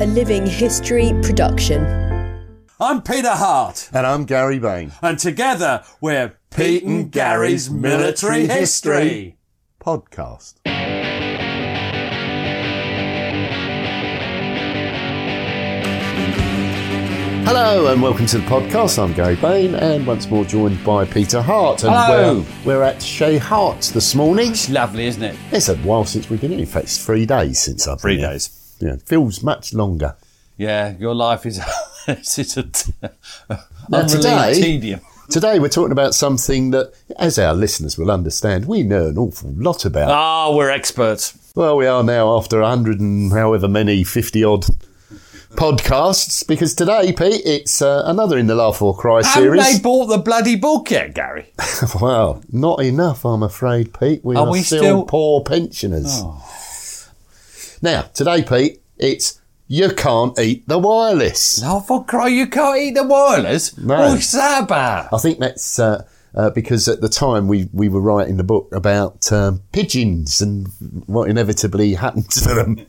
A Living History production. I'm Peter Hart, And I'm Gary Bain. and together we're Pete and Gary's Military History. Podcast. Hello and welcome to the podcast. I'm Gary Bain and once more joined by Peter Hart. And Hello. We're, we're at Chez Hart this morning. It's lovely, isn't it? It's a while since we've been here. In fact, it's three days since I've Three been here. days. Yeah, it feels much longer. Yeah, your life is it's a t- Now, today- tedium. Today we're talking about something that, as our listeners will understand, we know an awful lot about. Ah, we're experts. Well, we are now after 100 and however many 50 odd podcasts because today, Pete, it's uh, another in the Laugh or Cry Haven't series. they bought the bloody book yet, Gary? well, not enough, I'm afraid, Pete. We Are are, we still, still- Oh. poor pensioners. Now, today, Pete, it's you can't eat the wireless. Oh, for cry, you can't eat the wireless. No. What's that about? I think that's uh, uh, because at the time we, we were writing the book about um, pigeons and what inevitably happened to them.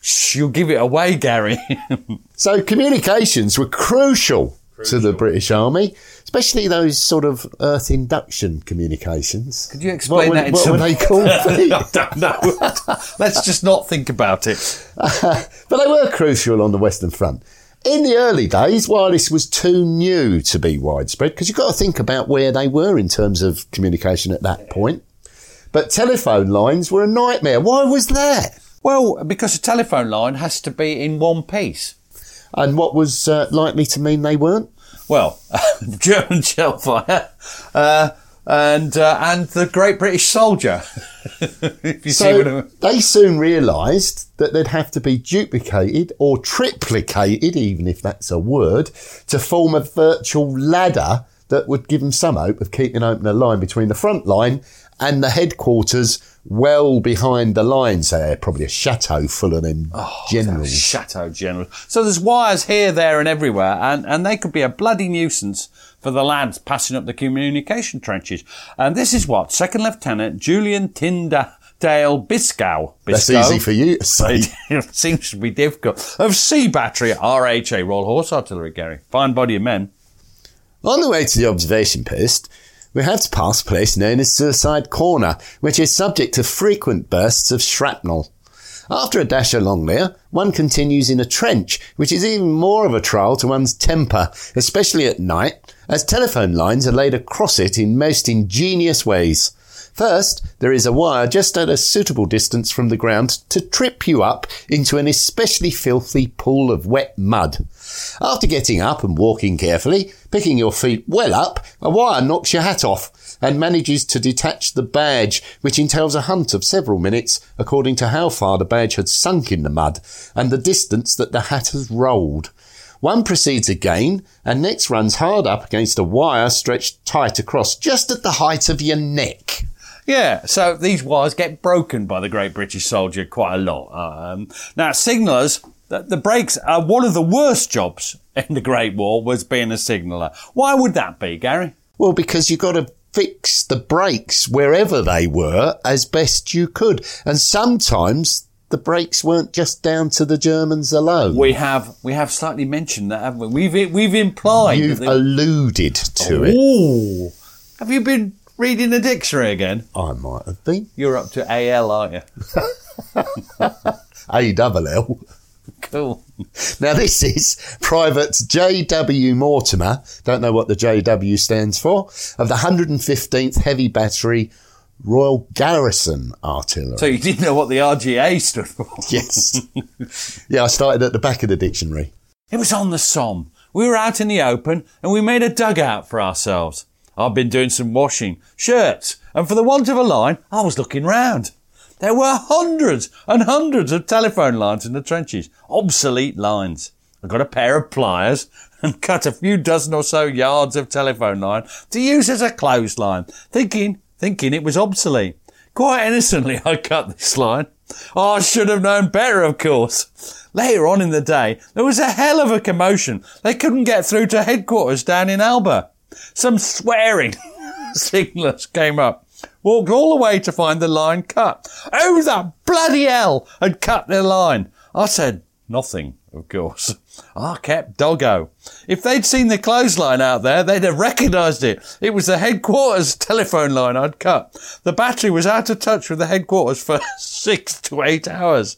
Shh, you'll give it away, Gary. So communications were crucial, to the British Army, especially those sort of Earth induction communications. Could you explain what, that in What some- were they called? Pete? I don't know. Let's just not think about it. but they were crucial on the Western Front. In the early days, wireless was too new to be widespread because you've got to think about where they were in terms of communication at that point. But telephone lines were a nightmare. Why was that? Well, because a telephone line has to be in one piece. And what was uh, likely to mean they weren't? Well, German shell fire, uh, and uh, and the Great British Soldier. if you see what I So they soon realised that they'd have to be duplicated or triplicated, even if that's a word, to form a virtual ladder that would give them some hope of keeping open a line between the front line and the headquarters well behind the lines there. Probably a chateau full of them oh, generals. Chateau General. So there's wires here, there, and everywhere, and, and they could be a bloody nuisance for the lads passing up the communication trenches. And this is what Second Lieutenant Julian Tyndale Biscow. That's Biscoe. easy for you to say. it seems to be difficult. Of C Battery, RHA, Royal Horse Artillery, Gary. Fine body of men. On the way to the observation post, we have to pass a place known as Suicide Corner, which is subject to frequent bursts of shrapnel. After a dash along there, one continues in a trench, which is even more of a trial to one's temper, especially at night, as telephone lines are laid across it in most ingenious ways. First, there is a wire just at a suitable distance from the ground to trip you up into an especially filthy pool of wet mud. After getting up and walking carefully, picking your feet well up, a wire knocks your hat off and manages to detach the badge, which entails a hunt of several minutes according to how far the badge had sunk in the mud and the distance that the hat has rolled. One proceeds again and next runs hard up against a wire stretched tight across just at the height of your neck. Yeah, so these wires get broken by the Great British Soldier quite a lot. Um, now, signallers, the, the brakes are one of the worst jobs in the Great War was being a signaller. Why would that be, Gary? Well, because you've got to fix the brakes wherever they were as best you could. And sometimes the brakes weren't just down to the Germans alone. We have we have slightly mentioned that, haven't we? We've we've implied. You've alluded to it. Ooh. Have you been reading the dictionary again? I might have been. You're up to AL, aren't you? A double L. Cool. Now this is Private J.W. Mortimer, don't know what the J.W. stands for, of the 115th Heavy Battery Royal Garrison Artillery. So you didn't know what the RGA stood for? yes. yeah, I started at the back of the dictionary. It was on the Somme. We were out in the open and we made a dugout for ourselves. I'd been doing some washing, shirts, and for the want of a line, I was looking round. There were hundreds and hundreds of telephone lines in the trenches, obsolete lines. I got a pair of pliers and cut a few dozen or so yards of telephone line to use as a clothesline, thinking, thinking it was obsolete. Quite innocently, I cut this line. Oh, I should have known better, of course. Later on in the day, there was a hell of a commotion. They couldn't get through to headquarters down in Albert. Some swearing signallers came up, walked all the way to find the line cut. Oh, Who the bloody hell had cut their line? I said nothing, of course. I kept doggo. If they'd seen the clothesline out there, they'd have recognised it. It was the headquarters telephone line I'd cut. The battery was out of touch with the headquarters for six to eight hours.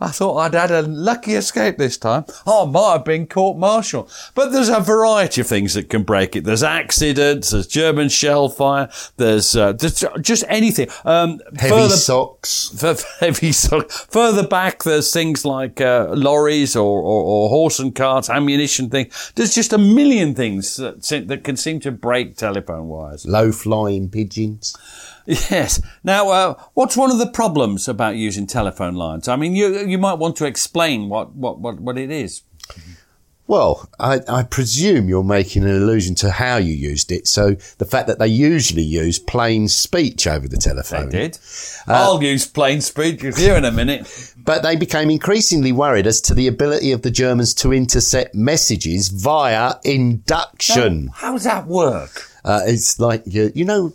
I thought I'd had a lucky escape this time. Oh, I might have been court martial. But there's a variety of things that can break it. There's accidents, there's German shell fire, there's, uh, there's just anything. Um, Heavy further- socks. for heavy stock. Further back, there's things like uh, lorries or, or, or horse and carts, ammunition things. There's just a million things that, that can seem to break telephone wires. Low flying pigeons. Yes. Now, uh, what's one of the problems about using telephone lines? I mean, you you might want to explain what what what, what it is. Well, I, I presume you're making an allusion to how you used it. So the fact that they usually use plain speech over the telephone. They did. I'll use plain speech with you in a minute. But they became increasingly worried as to the ability of the Germans to intercept messages via induction. How does that work? Uh, it's like, you, you know,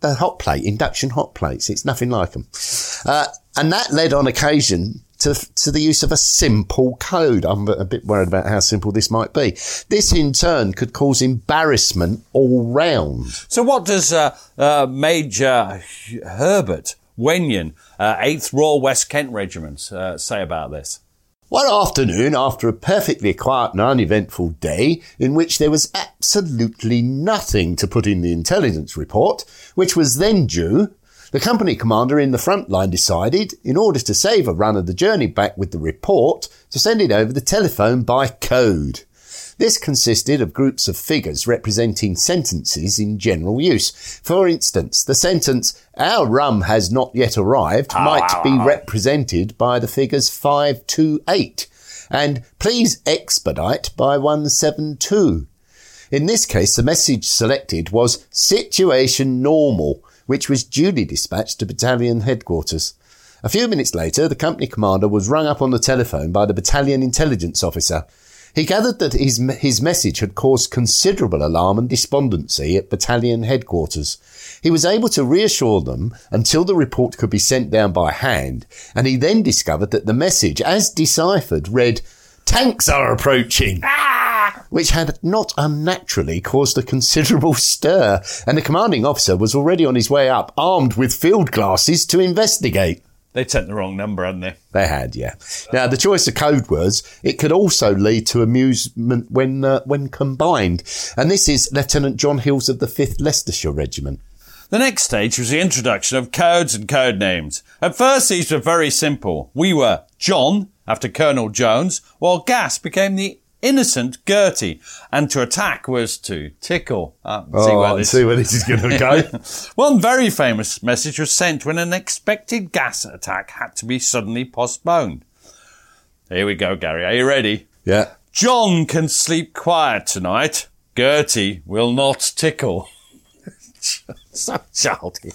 the hot plate, induction hot plates. It's nothing like them. Uh, and that led on occasion to, to the use of a simple code. I'm a bit worried about how simple this might be. This in turn could cause embarrassment all round. So, what does uh, uh, Major Herbert Wenyon, uh, 8th Royal West Kent Regiment, uh, say about this? One afternoon, after a perfectly quiet and uneventful day, in which there was absolutely nothing to put in the intelligence report, which was then due, the company commander in the front line decided, in order to save a run of the journey back with the report, to send it over the telephone by code. This consisted of groups of figures representing sentences in general use. For instance, the sentence, our rum has not yet arrived, ah, might be ah, ah. represented by the figures 528 and please expedite by 172. In this case, the message selected was situation normal, which was duly dispatched to battalion headquarters. A few minutes later, the company commander was rung up on the telephone by the battalion intelligence officer. He gathered that his, his message had caused considerable alarm and despondency at battalion headquarters. He was able to reassure them until the report could be sent down by hand, and he then discovered that the message, as deciphered, read, Tanks are approaching! Ah! Which had not unnaturally caused a considerable stir, and the commanding officer was already on his way up, armed with field glasses to investigate. They'd sent the wrong number, hadn't they? They had, yeah. Now, the choice of code words, it could also lead to amusement when, uh, when combined. And this is Lieutenant John Hills of the 5th Leicestershire Regiment. The next stage was the introduction of codes and code names. At first, these were very simple. We were John, after Colonel Jones, while gas became the innocent Gertie, and to attack was to tickle. Uh, see where this where this is going to go. One very famous message was sent when an expected gas attack had to be suddenly postponed. Here we go, Gary. Are you ready? yeah. John can sleep quiet tonight. Gertie will not tickle. so childish.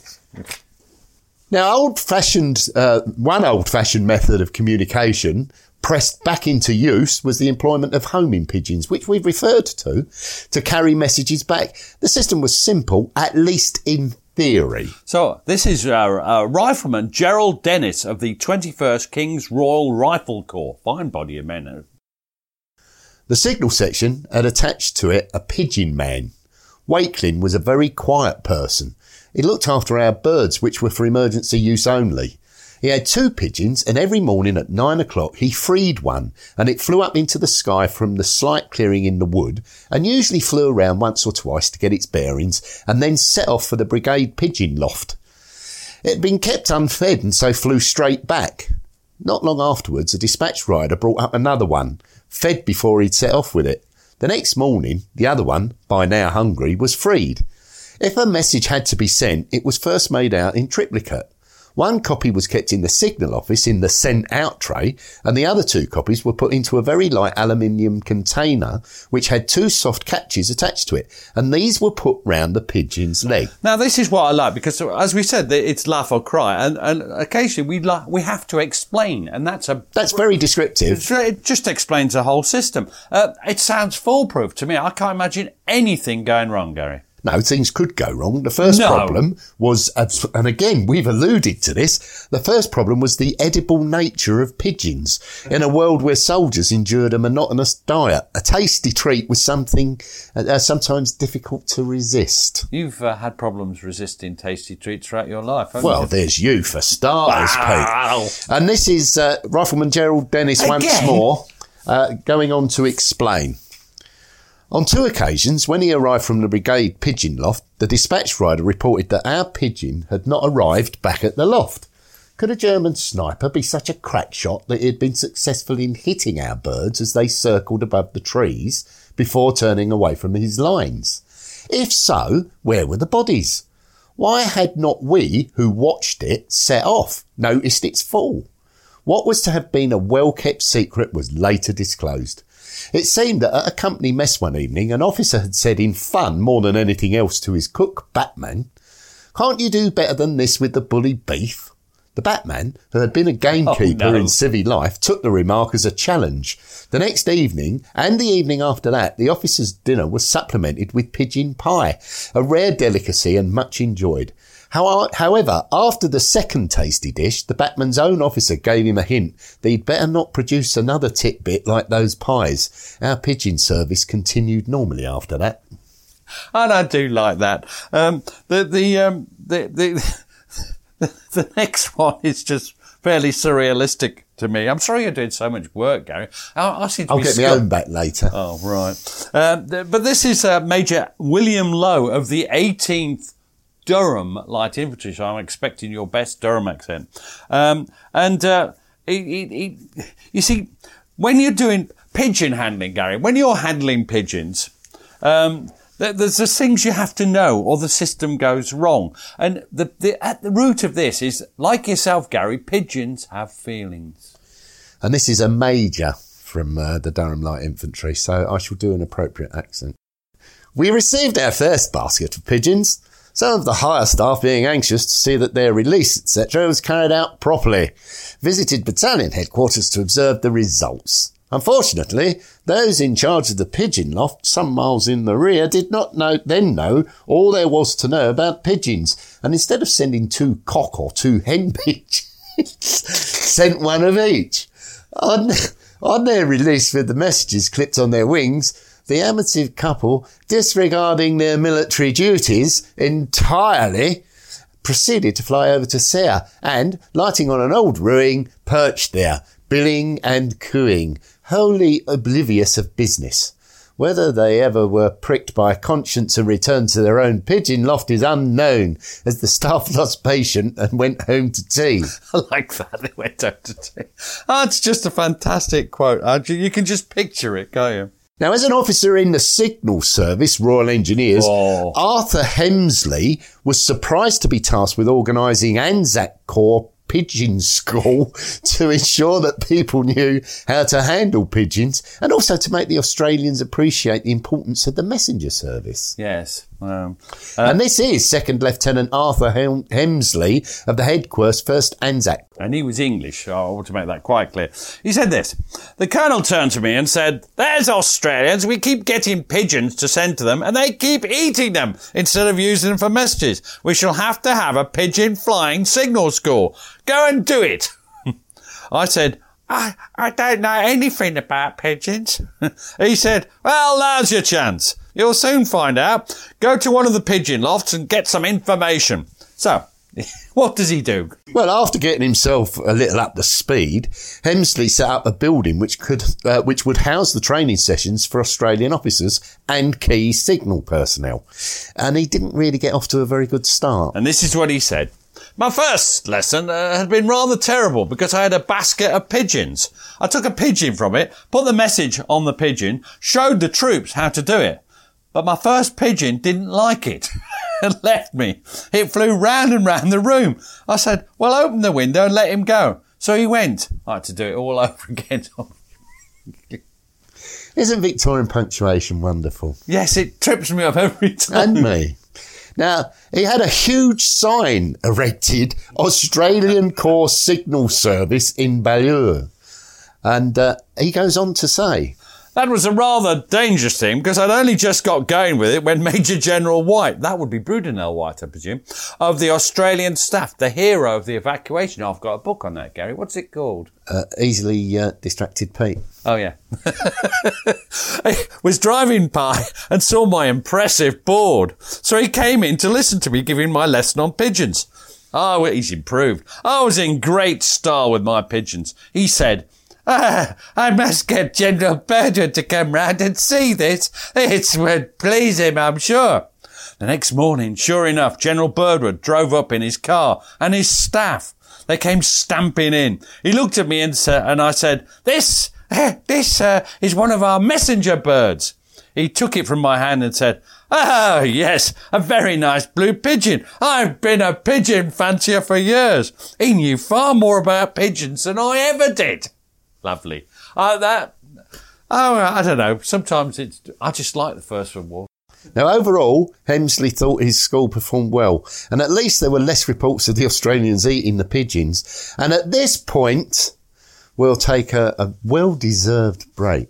Now, old-fashioned, uh, one old-fashioned method of communication pressed back into use was the employment of homing pigeons, which we've referred to, to carry messages back. The system was simple, at least in theory. So this is uh, uh, Rifleman Gerald Dennis of the 21st King's Royal Rifle Corps. Fine body of men. The signal section had attached to it a pigeon man. Wakelin was a very quiet person. He looked after our birds, which were for emergency use only. He had two pigeons, and every morning at nine o'clock he freed one, and it flew up into the sky from the slight clearing in the wood, and usually flew around once or twice to get its bearings, and then set off for the brigade pigeon loft. It had been kept unfed and so flew straight back. Not long afterwards, a dispatch rider brought up another one, fed before he'd set off with it. The next morning, the other one, by now hungry, was freed. If a message had to be sent, it was first made out in triplicate. One copy was kept in the signal office in the sent out tray, and the other two copies were put into a very light aluminium container which had two soft catches attached to it, and these were put round the pigeon's leg. Now, this is what I like because, as we said, it's laugh or cry, and, and occasionally we la- we have to explain, and that's a That's very descriptive. it just explains the whole system. Uh, it sounds foolproof to me. I can't imagine anything going wrong, Gary. No, things could go wrong. The first No. problem was, and again, we've alluded to this, the first problem was the edible nature of pigeons. In a world where soldiers endured a monotonous diet, a tasty treat was something uh, sometimes difficult to resist. You've uh, had problems resisting tasty treats throughout your life, haven't Well, you? there's you for starters, Wow. Pete. And this is uh, Rifleman Gerald Dennis once more uh, going on to explain. On two occasions, when he arrived from the brigade pigeon loft, the dispatch rider reported that our pigeon had not arrived back at the loft. Could a German sniper be such a crack shot that he had been successful in hitting our birds as they circled above the trees before turning away from his lines? If so, where were the bodies? Why had not we, who watched it, set off, noticed its fall? What was to have been a well kept secret was later disclosed. It seemed that at a company mess one evening, an officer had said in fun more than anything else to his cook, Batman, Can't you do better than this with the bully beef? The Batman, who had been a gamekeeper Oh, no. in civvy life, took the remark as a challenge. The next evening, and the evening after that, the officer's dinner was supplemented with pigeon pie, a rare delicacy and much enjoyed. How- However, after the second tasty dish, the Batman's own officer gave him a hint that he'd better not produce another titbit like those pies. Our pigeon service continued normally after that. And I do like that. Um, the the um, the, the the next one is just fairly surrealistic to me. I'm sorry you're doing so much work, Gary. I'll, I seem to I'll be get my own back later. Oh right, um, th- but this is uh, Major William Lowe of the 18th Durham Light Infantry. So I'm expecting your best Durham accent. Um, and uh, you see, when you're doing pigeon handling, Gary, when you're handling pigeons. Um, there's the things you have to know, or the system goes wrong. And the, the at the root of this is, like yourself, Gary, pigeons have feelings. And this is a major from uh, the Durham Light Infantry, so I shall do an appropriate accent. We received our first basket of pigeons, some of the higher staff being anxious to see that their release, etc., was carried out properly. Visited battalion headquarters to observe the results. Unfortunately, those in charge of the pigeon loft, some miles in the rear, did not know, then know all there was to know about pigeons, and instead of sending two cock or two hen pigeons, sent one of each. On, on their release with the messages clipped on their wings, the amateur couple, disregarding their military duties entirely, proceeded to fly over to Serre and, lighting on an old ruin, perched there, billing and cooing, wholly oblivious of business. Whether they ever were pricked by conscience and returned to their own pigeon loft is unknown, as the staff lost patience and went home to tea. I like that. They went out to tea. Oh, just a fantastic quote. You can just picture it, can't you? Now, as an officer in the Signal Service, Royal Engineers, Oh. Arthur Hemsley was surprised to be tasked with organising Anzac Corps Pigeon School to ensure that people knew how to handle pigeons and also to make the Australians appreciate the importance of the messenger service. Yes. Um, and this is Second Lieutenant Arthur Hem- Hemsley of the Headquarters 1st Anzac. and he was English. I want to make that quite clear. He said this. The colonel turned to me and said, There's Australians. We keep getting pigeons to send to them and they keep eating them instead of using them for messages. We shall have to have a pigeon flying signal school. Go and do it. I said, I, I don't know anything about pigeons. he said, well, now's your chance. You'll soon find out. Go to one of the pigeon lofts and get some information. So, what does he do? Well, after getting himself a little up to speed, Hemsley set up a building which could, uh, which would house the training sessions for Australian officers and key signal personnel. And he didn't really get off to a very good start. And this is what he said. My first lesson uh, had been rather terrible because I had a basket of pigeons. I took a pigeon from it, put the message on the pigeon, showed the troops how to do it. But my first pigeon didn't like it and left me. It flew round and round the room. I said, well, open the window and let him go. So he went. I had to do it all over again. Isn't Victorian punctuation wonderful? yes, it trips me up every time. And me. Now, he had a huge sign erected, Australian Corps Signal Service in Ballure. And uh, he goes on to say, That was a rather dangerous thing because I'd only just got going with it when Major General White, that would be Brudenell White, I presume, of the Australian staff, the hero of the evacuation. I've got a book on that, Gary. What's it called? uh, easily uh, distracted Pete. Oh, yeah. was driving by and saw my impressive board. So he came in to listen to me giving my lesson on pigeons. Oh, he's improved. I was in great style with my pigeons. He said, Ah, I must get General Birdwood to come round and see this. It would please him, I'm sure. The next morning, sure enough, General Birdwood drove up in his car and his staff. They came stamping in. He looked at me and, sa- and I said, this, eh, this uh, is one of our messenger birds. He took it from my hand and said, Oh, yes, a very nice blue pigeon. I've been a pigeon fancier for years. He knew far more about pigeons than I ever did. Lovely. Uh, that, oh, I don't know. Sometimes it's, I just like the First World War. Now, overall, Hemsley thought his school performed well, and at least there were less reports of the Australians eating the pigeons. And at this point, we'll take a, a well deserved break.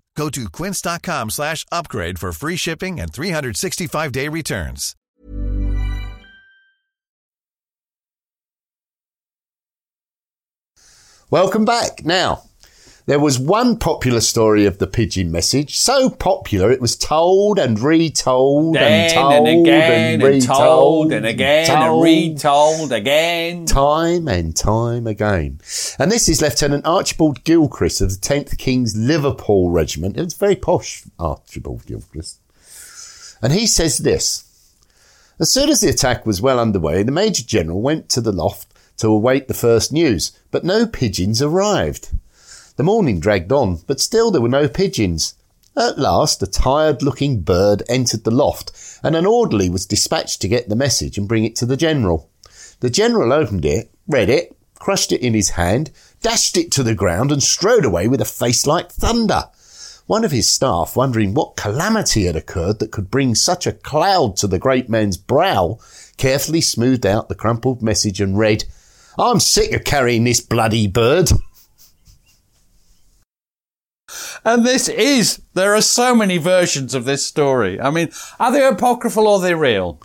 Go to quince.com slash upgrade for free shipping and 365-day returns. Welcome back. Now, there was one popular story of the pigeon message, so popular it was told and retold and told and again and, retold told and again and told retold again. time and time again. And this is Lieutenant Archibald Gilchrist of the 10th King's Liverpool Regiment. It was very posh, Archibald Gilchrist. And he says this. As soon as the attack was well underway, the Major General went to the loft to await the first news, but no pigeons arrived. The morning dragged on, but still there were no pigeons. At last, a tired looking bird entered the loft, and an orderly was dispatched to get the message and bring it to the general. The general opened it, read it, crushed it in his hand, dashed it to the ground, and strode away with a face like thunder. One of his staff, wondering what calamity had occurred that could bring such a cloud to the great man's brow, carefully smoothed out the crumpled message and read, I'm sick of carrying this bloody bird. And this is, there are so many versions of this story. I mean, are they apocryphal or are they real?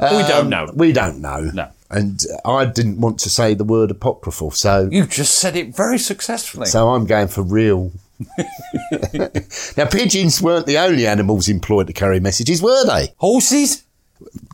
we don't Um, know. We don't know. No. And I didn't want to say the word apocryphal, so You just said it very successfully. so I'm going for real. now, pigeons weren't the only animals employed to carry messages, were they? Horses?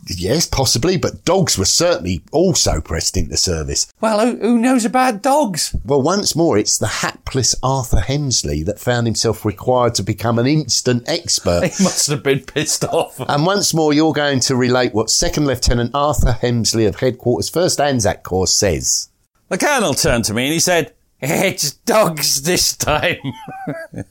Yes, possibly, but dogs were certainly also pressed into service. Well, who, who knows about dogs? Well, once more, it's the hapless Arthur Hemsley that found himself required to become an instant expert. He must have been pissed off. And once more, you're going to relate what Second Lieutenant Arthur Hemsley of Headquarters 1st Anzac Corps says. The colonel turned to me and he said, It's dogs this time.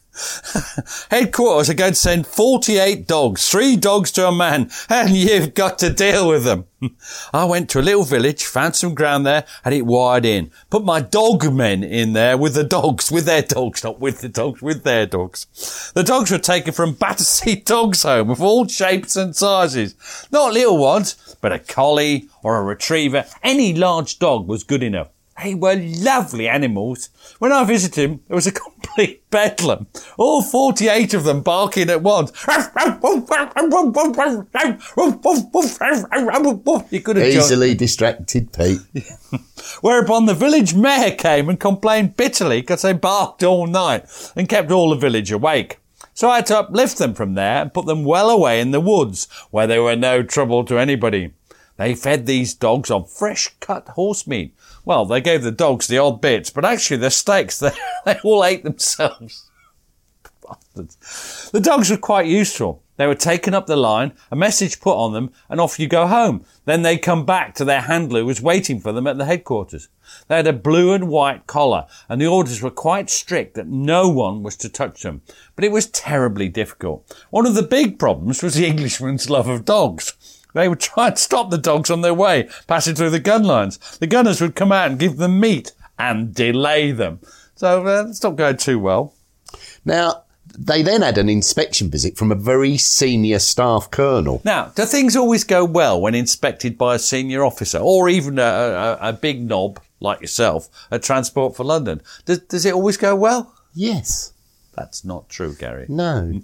Headquarters are going to send 48 dogs, three dogs to a man, and you've got to deal with them. I went to a little village, found some ground there, had it wired in. Put my dog men in there with the dogs, with their dogs, not with the dogs, with their dogs. The dogs were taken from Battersea Dogs Home of all shapes and sizes. Not little ones, but a collie or a retriever. Any large dog was good enough. They were lovely animals. When I visited them, it was a complete bedlam. All 48 of them barking at once. You could have. Easily distracted Pete. Whereupon the village mayor came and complained bitterly because they barked all night and kept all the village awake. So I had to uplift them from there and put them well away in the woods where they were no trouble to anybody. They fed these dogs on fresh cut horse meat. Well, they gave the dogs the odd bits, but actually the steaks, they, they all ate themselves. The dogs were quite useful. They were taken up the line, a message put on them, and off you go home. Then they come back to their handler who was waiting for them at the headquarters. They had a blue and white collar, and the orders were quite strict that no one was to touch them. But it was terribly difficult. One of the big problems was the Englishman's love of dogs. They would try and stop the dogs on their way, passing through the gun lines. The gunners would come out and give them meat and delay them. So uh, it's not going too well. Now, they then had an inspection visit from a very senior staff colonel. Now, do things always go well when inspected by a senior officer or even a, a, a big knob like yourself at Transport for London? Does, does it always go well? Yes. That's not true, Gary. No.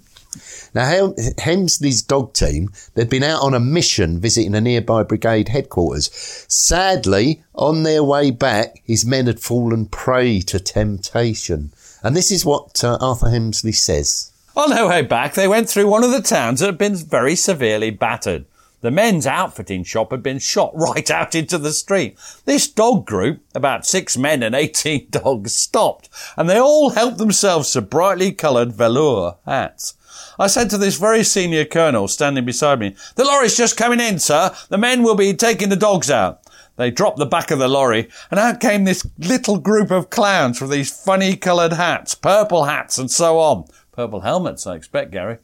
Now, Hem- Hemsley's dog team, they'd been out on a mission visiting a nearby brigade headquarters. Sadly, on their way back, his men had fallen prey to temptation. And this is what uh, Arthur Hemsley says. On their way back, they went through one of the towns that had been very severely battered. The men's outfitting shop had been shot right out into the street. This dog group, about six men and 18 dogs, stopped, and they all helped themselves to brightly coloured velour hats. I said to this very senior colonel standing beside me, The lorry's just coming in, sir. The men will be taking the dogs out. They dropped the back of the lorry, and out came this little group of clowns with these funny coloured hats, purple hats, and so on. Purple helmets, I expect, Gary.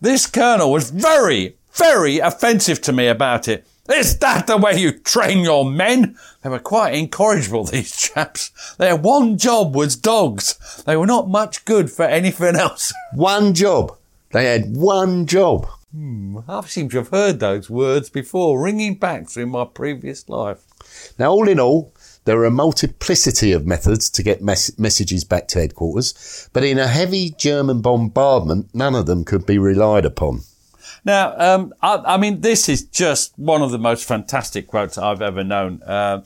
This colonel was very, very offensive to me about it. Is that the way you train your men? They were quite incorrigible, these chaps. Their one job was dogs. They were not much good for anything else. One job. They had one job. Hmm, I seem to have heard those words before, ringing back through my previous life. Now, all in all, there are a multiplicity of methods to get mes- messages back to headquarters, but in a heavy German bombardment, none of them could be relied upon. Now, um, I, I mean, this is just one of the most fantastic quotes I've ever known. Um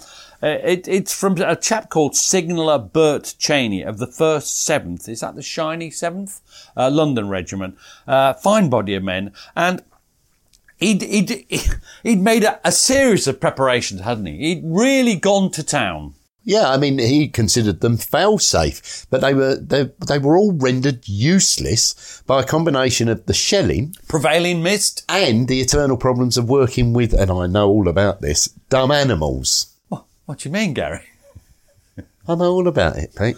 it, it's from a chap called Signaller Bert Cheney of the 1st 7th. Is that the Shiny 7th? Uh, London Regiment. Uh, fine body of men. And he'd, he'd, he'd made a, a series of preparations, hadn't he? He'd really gone to town. Yeah, I mean, he considered them fail-safe, but they were they, they were all rendered useless by a combination of the shelling Prevailing mist. and the eternal problems of working with, and I know all about this, dumb animals. What, do you mean, Gary? I know all about it, Pete.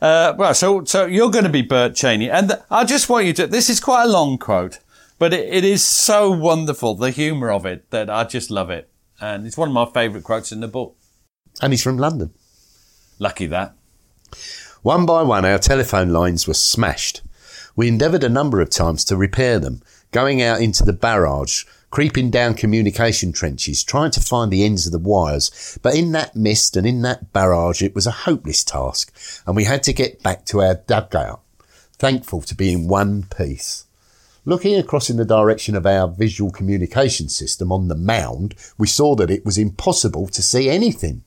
Uh, well, so so you're going to be Bert Cheney, and I just want you to. This is quite a long quote, but it, it is so wonderful, the humour of it, that I just love it, and it's one of my favourite quotes in the book. And he's from London. Lucky that. One by one, our telephone lines were smashed. We endeavoured a number of times to repair them, going out into the barrage, creeping down communication trenches, trying to find the ends of the wires. But in that mist and in that barrage, it was a hopeless task, and we had to get back to our dugout, thankful to be in one piece. Looking across in the direction of our visual communication system on the mound, we saw that it was impossible to see anything.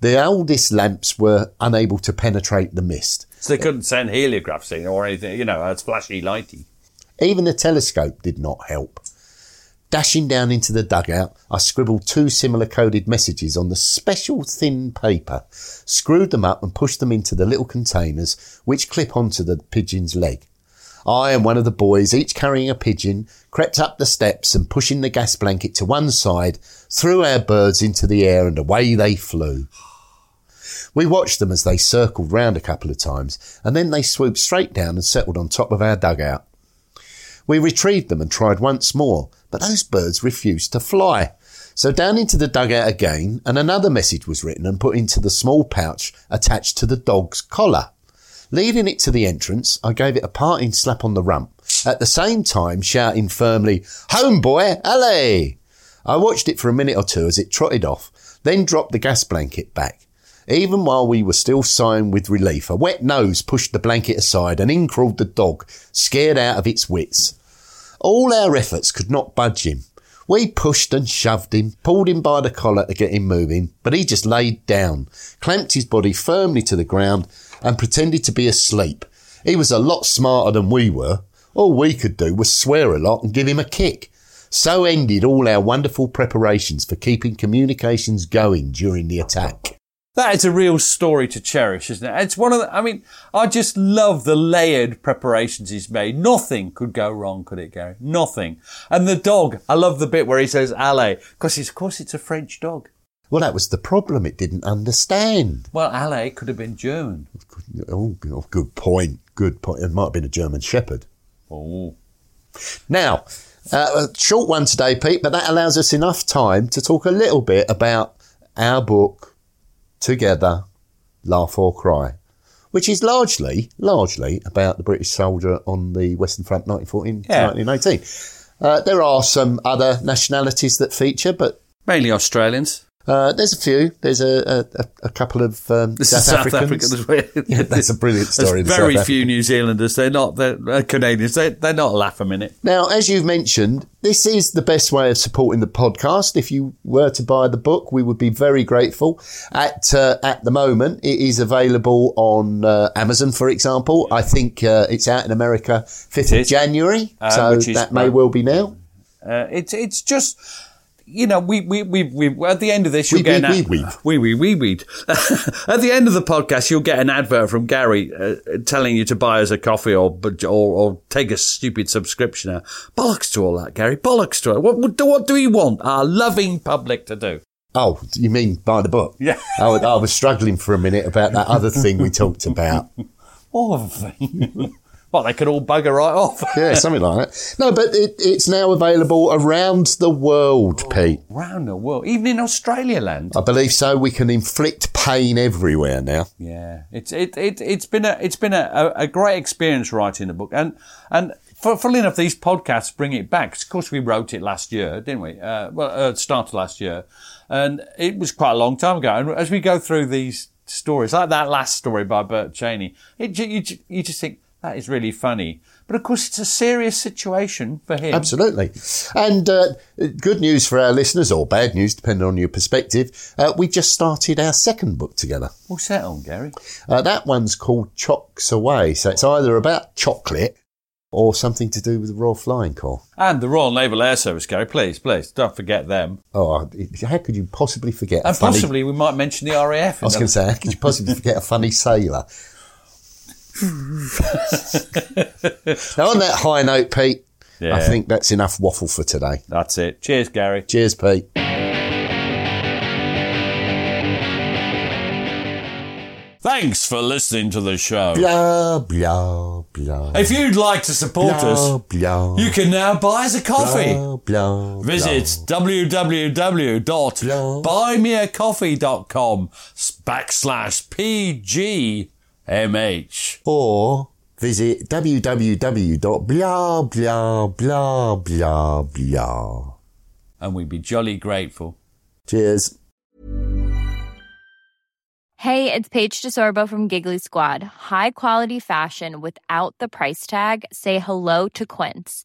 The oldest lamps were unable to penetrate the mist. So they couldn't send heliographs in or anything, you know, it's flashy lighty. Even the telescope did not help. Dashing down into the dugout, I scribbled two similar coded messages on the special thin paper, screwed them up and pushed them into the little containers which clip onto the pigeon's leg. I and one of the boys, each carrying a pigeon, crept up the steps and pushing the gas blanket to one side, threw our birds into the air and away they flew. We watched them as they circled round a couple of times, and then they swooped straight down and settled on top of our dugout. We retrieved them and tried once more, but those birds refused to fly. So down into the dugout again, and another message was written and put into the small pouch attached to the dog's collar. Leading it to the entrance, I gave it a parting slap on the rump, at the same time shouting firmly, Home boy, allez! I watched it for a minute or two as it trotted off, then dropped the gas blanket back. Even while we were still sighing with relief, a wet nose pushed the blanket aside and in crawled the dog, scared out of its wits. All our efforts could not budge him. We pushed and shoved him, pulled him by the collar to get him moving, but he just laid down, clamped his body firmly to the ground, and pretended to be asleep. He was a lot smarter than we were. All we could do was swear a lot and give him a kick. So ended all our wonderful preparations for keeping communications going during the attack. That is a real story to cherish, isn't it? It's one of the, I mean, I just love the layered preparations he's made. Nothing could go wrong, could it, Gary? Nothing. And the dog, I love the bit where he says allez, because of course it's a French dog. Well, that was the problem. It didn't understand. Well, allez could have been German. Oh, oh, good point. Good point. It might have been a German Shepherd. Oh. Now, uh, a short one today, Pete, but that allows us enough time to talk a little bit about our book, Together, Laugh or Cry, which is largely, largely about the British soldier on the Western Front 1914 yeah. 1918. Uh, there are some other nationalities that feature, but Mainly Australians. Uh, there's a few. There's a, a, a couple of um, South, South Africans. African as well. Yeah, that's a brilliant story. There's very South few. New Zealanders. They're not, they're uh, Canadians. They, they're not a laugh a minute. Now, as you've mentioned, this is the best way of supporting the podcast. If you were to buy the book, we would be very grateful. At uh, at the moment, it is available on uh, Amazon, for example. I think uh, it's out in America fifth of. January, Uh, so that may well be now. Uh, it's it's just you know we we we, we at the end of this you'll We- get we- an we- ad- we we we we at the end of the podcast you'll get an advert from Gary uh, telling you to buy us a coffee or or, or take a stupid subscription. Out. Bollocks to all that, Gary. Bollocks to it. What what do what do we want our loving public to do? Oh, you mean buy the book? Yeah. I was, I was struggling for a minute about that other thing we talked about. Oh, well, they could all bugger right off. Yeah, something like that. No, but it, it's now available around the world, Pete. Around the world, even in Australia land. I believe so. We can inflict pain everywhere now. Yeah, it's it it it's been a it's been a, a, great experience writing the book, and and for, funnily enough, these podcasts bring it back. Of course, we wrote it last year, didn't we? Uh, well, uh, started last year, and it was quite a long time ago. And as we go through these stories, like that last story by Bert Cheney, it you you just think that is really funny. But of course, it's a serious situation for him. Absolutely. And uh, good news for our listeners, or bad news, depending on your perspective. Uh, we just started our second book together. What's that on, Gary? Uh, that one's called Chocks Away. So it's either about chocolate or something to do with the Royal Flying Corps. And the Royal Naval Air Service, Gary. Please, please, don't forget them. Oh, how could you possibly forget? a And funny- possibly we might mention the RAF. I was going to say, how could you possibly forget a funny sailor? Now, on that high note, Pete, I think that's enough waffle for today. That's it. Cheers, Gary. Cheers, Pete. Thanks for listening to the show. Blah, blah, blah. If you'd like to support us, blah, blah, you can now buy us a coffee. blah, blah, Visit www.buymeacoffee.com backslash PGMH. or visit www.blah blah blah blah blah. And we'd be jolly grateful. Cheers. Hey, it's Paige DeSorbo from Giggly Squad. High quality fashion without the price tag. Say hello to Quince.